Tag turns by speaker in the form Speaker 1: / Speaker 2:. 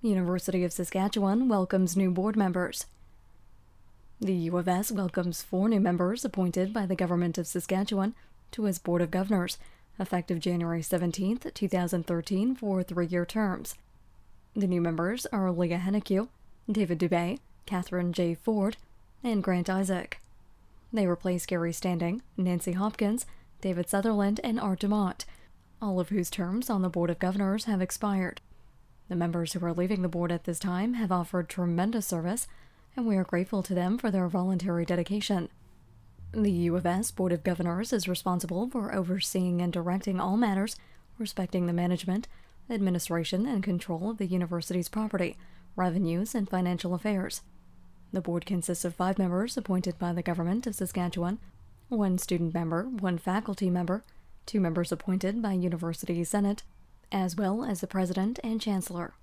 Speaker 1: University of Saskatchewan welcomes new board members. The U of S welcomes four new members appointed by the Government of Saskatchewan to its Board of Governors, effective January 17, 2013, for three year terms. The new members are Lee Ahenakew, David Dubé, Catherine J. Ford, and Grant Isaac. They replace Gary Standing, Nancy Hopkins, David Sutherland, and Art Dumont, all of whose terms on the Board of Governors have expired. The members who are leaving the board at this time have offered tremendous service, and we are grateful to them for their voluntary dedication. The U of S Board of Governors is responsible for overseeing and directing all matters respecting the management, administration, and control of the university's property, revenues, and financial affairs. The board consists of five members appointed by the Government of Saskatchewan, one student member, one faculty member, two members appointed by University Senate, as well as the President and Chancellor.